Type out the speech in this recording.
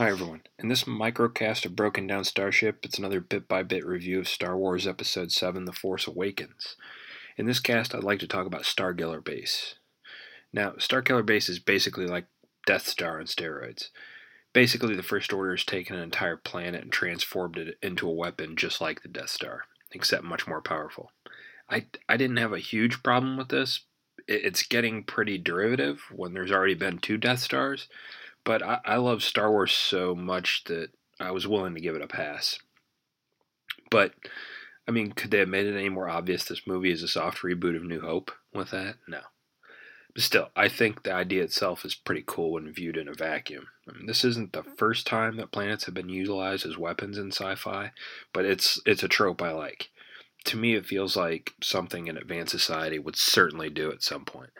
Hi, everyone. In this microcast of Broken Down Starship, it's another bit by bit review of Star Wars Episode 7 The Force Awakens. In this cast, I'd like to talk about Starkiller Base. Now, Starkiller Base is basically like Death Star on steroids. Basically, the First Order has taken an entire planet and transformed it into a weapon just like the Death Star, except much more powerful. I, I didn't have a huge problem with this. It's getting pretty derivative when there's already been two Death Stars but I, I love Star Wars so much that I was willing to give it a pass. But I mean, could they have made it any more obvious this movie is a soft reboot of New Hope with that? No. But still, I think the idea itself is pretty cool when viewed in a vacuum. I mean, this isn't the first time that planets have been utilized as weapons in sci-fi, but it's it's a trope I like. To me, it feels like something an advanced society would certainly do at some point.